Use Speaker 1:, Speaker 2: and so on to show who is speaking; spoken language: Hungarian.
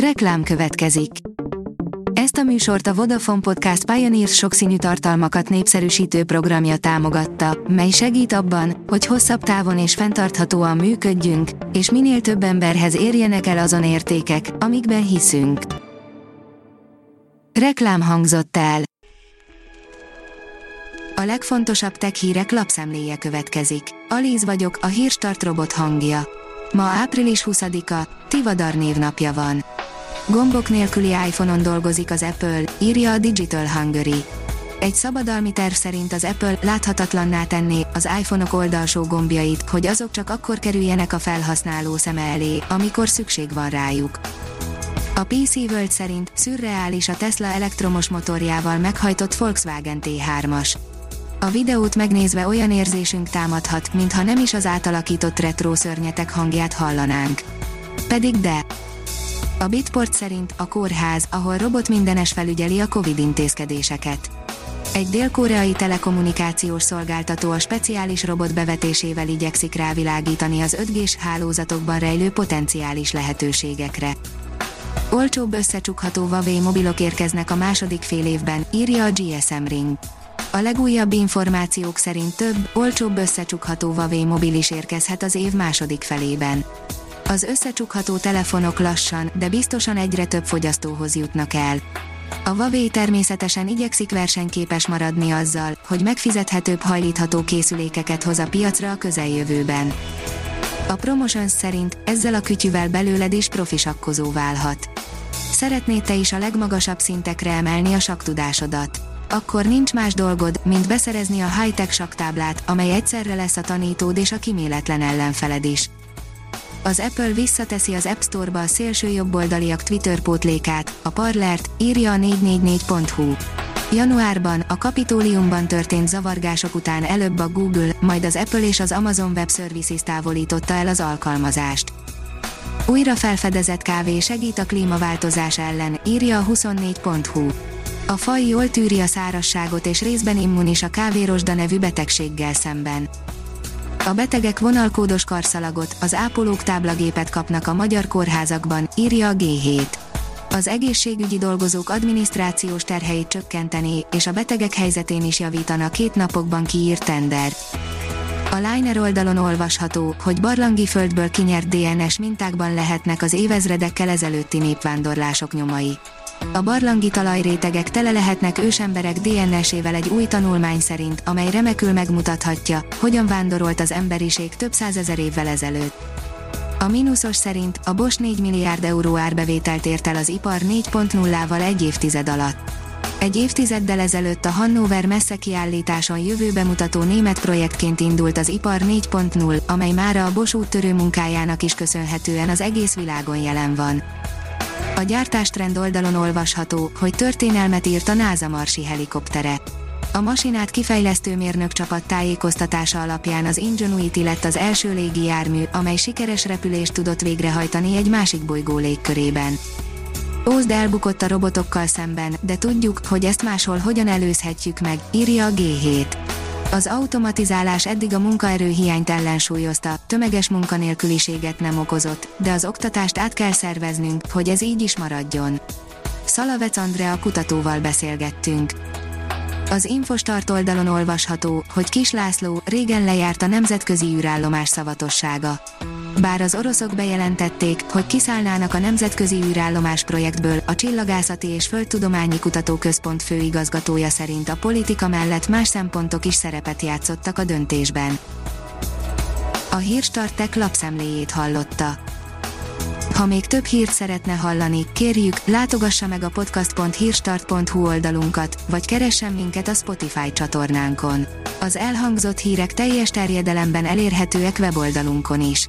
Speaker 1: Reklám következik. Ezt a műsort a Vodafone Podcast Pioneers sokszínű tartalmakat népszerűsítő programja támogatta, mely segít abban, hogy hosszabb távon és fenntarthatóan működjünk, és minél több emberhez érjenek el azon értékek, amikben hiszünk. Reklám hangzott el. A legfontosabb tech hírek lapszemléje következik. Alíz vagyok, a hírstart robot hangja. Ma április 20-a, Tivadar névnapja van. Gombok nélküli iPhone-on dolgozik az Apple, írja a Digital Hungary. Egy szabadalmi terv szerint az Apple láthatatlanná tenné az iPhone-ok oldalsó gombjait, hogy azok csak akkor kerüljenek a felhasználó szeme elé, amikor szükség van rájuk. A PC World szerint szürreális a Tesla elektromos motorjával meghajtott Volkswagen T3-as. A videót megnézve olyan érzésünk támadhat, mintha nem is az átalakított retro szörnyetek hangját hallanánk. Pedig de. A Bitport szerint a kórház, ahol robot mindenes felügyeli a Covid intézkedéseket. Egy dél-koreai telekommunikációs szolgáltató a speciális robot bevetésével igyekszik rávilágítani az 5G-s hálózatokban rejlő potenciális lehetőségekre. Olcsóbb összecsukható Huawei mobilok érkeznek a második fél évben, írja a GSM Ring. A legújabb információk szerint több, olcsóbb összecsukható Huawei mobil is érkezhet az év második felében. Az összecsukható telefonok lassan, de biztosan egyre több fogyasztóhoz jutnak el. A Huawei természetesen igyekszik versenyképes maradni azzal, hogy megfizethetőbb hajlítható készülékeket hoz a piacra a közeljövőben. A Promotions szerint ezzel a kütyüvel belőled is profisakkozó válhat. Szeretnéd te is a legmagasabb szintekre emelni a saktudásodat akkor nincs más dolgod, mint beszerezni a high-tech saktáblát, amely egyszerre lesz a tanítód és a kiméletlen ellenfeled is. Az Apple visszateszi az App Store-ba a szélső jobboldaliak Twitter pótlékát, a Parlert, írja a 444.hu. Januárban, a Kapitóliumban történt zavargások után előbb a Google, majd az Apple és az Amazon Web Services távolította el az alkalmazást. Újra felfedezett kávé segít a klímaváltozás ellen, írja a 24.hu. A faj jól tűri a szárasságot és részben immunis a kávérosda nevű betegséggel szemben. A betegek vonalkódos karszalagot, az ápolók táblagépet kapnak a magyar kórházakban, írja a G7. Az egészségügyi dolgozók adminisztrációs terheit csökkenteni, és a betegek helyzetén is javítana két napokban kiírt tender. A Liner oldalon olvasható, hogy barlangi földből kinyert DNS mintákban lehetnek az évezredekkel ezelőtti népvándorlások nyomai. A barlangi talajrétegek tele lehetnek ősemberek DNS-ével egy új tanulmány szerint, amely remekül megmutathatja, hogyan vándorolt az emberiség több százezer évvel ezelőtt. A mínuszos szerint a Bosch 4 milliárd euró árbevételt ért el az ipar 4.0-val egy évtized alatt. Egy évtizeddel ezelőtt a Hannover messze kiállításon jövőbe mutató német projektként indult az Ipar 4.0, amely mára a Bosch úttörő munkájának is köszönhetően az egész világon jelen van. A gyártástrend oldalon olvasható, hogy történelmet írt a NASA marsi helikoptere. A masinát kifejlesztő mérnök csapat tájékoztatása alapján az Ingenuity lett az első légijármű, amely sikeres repülést tudott végrehajtani egy másik bolygó légkörében. Ózd elbukott a robotokkal szemben, de tudjuk, hogy ezt máshol hogyan előzhetjük meg, írja a G7. Az automatizálás eddig a munkaerő hiányt ellensúlyozta, tömeges munkanélküliséget nem okozott, de az oktatást át kell szerveznünk, hogy ez így is maradjon. Szalavec Andrea kutatóval beszélgettünk. Az Infostart oldalon olvasható, hogy Kis László régen lejárt a nemzetközi űrállomás szavatossága. Bár az oroszok bejelentették, hogy kiszállnának a nemzetközi űrállomás projektből, a Csillagászati és Földtudományi Kutatóközpont főigazgatója szerint a politika mellett más szempontok is szerepet játszottak a döntésben. A Hírstartek lapszemléjét hallotta. Ha még több hírt szeretne hallani, kérjük, látogassa meg a podcast.hírstart.hu oldalunkat, vagy keressen minket a Spotify csatornánkon. Az elhangzott hírek teljes terjedelemben elérhetőek weboldalunkon is.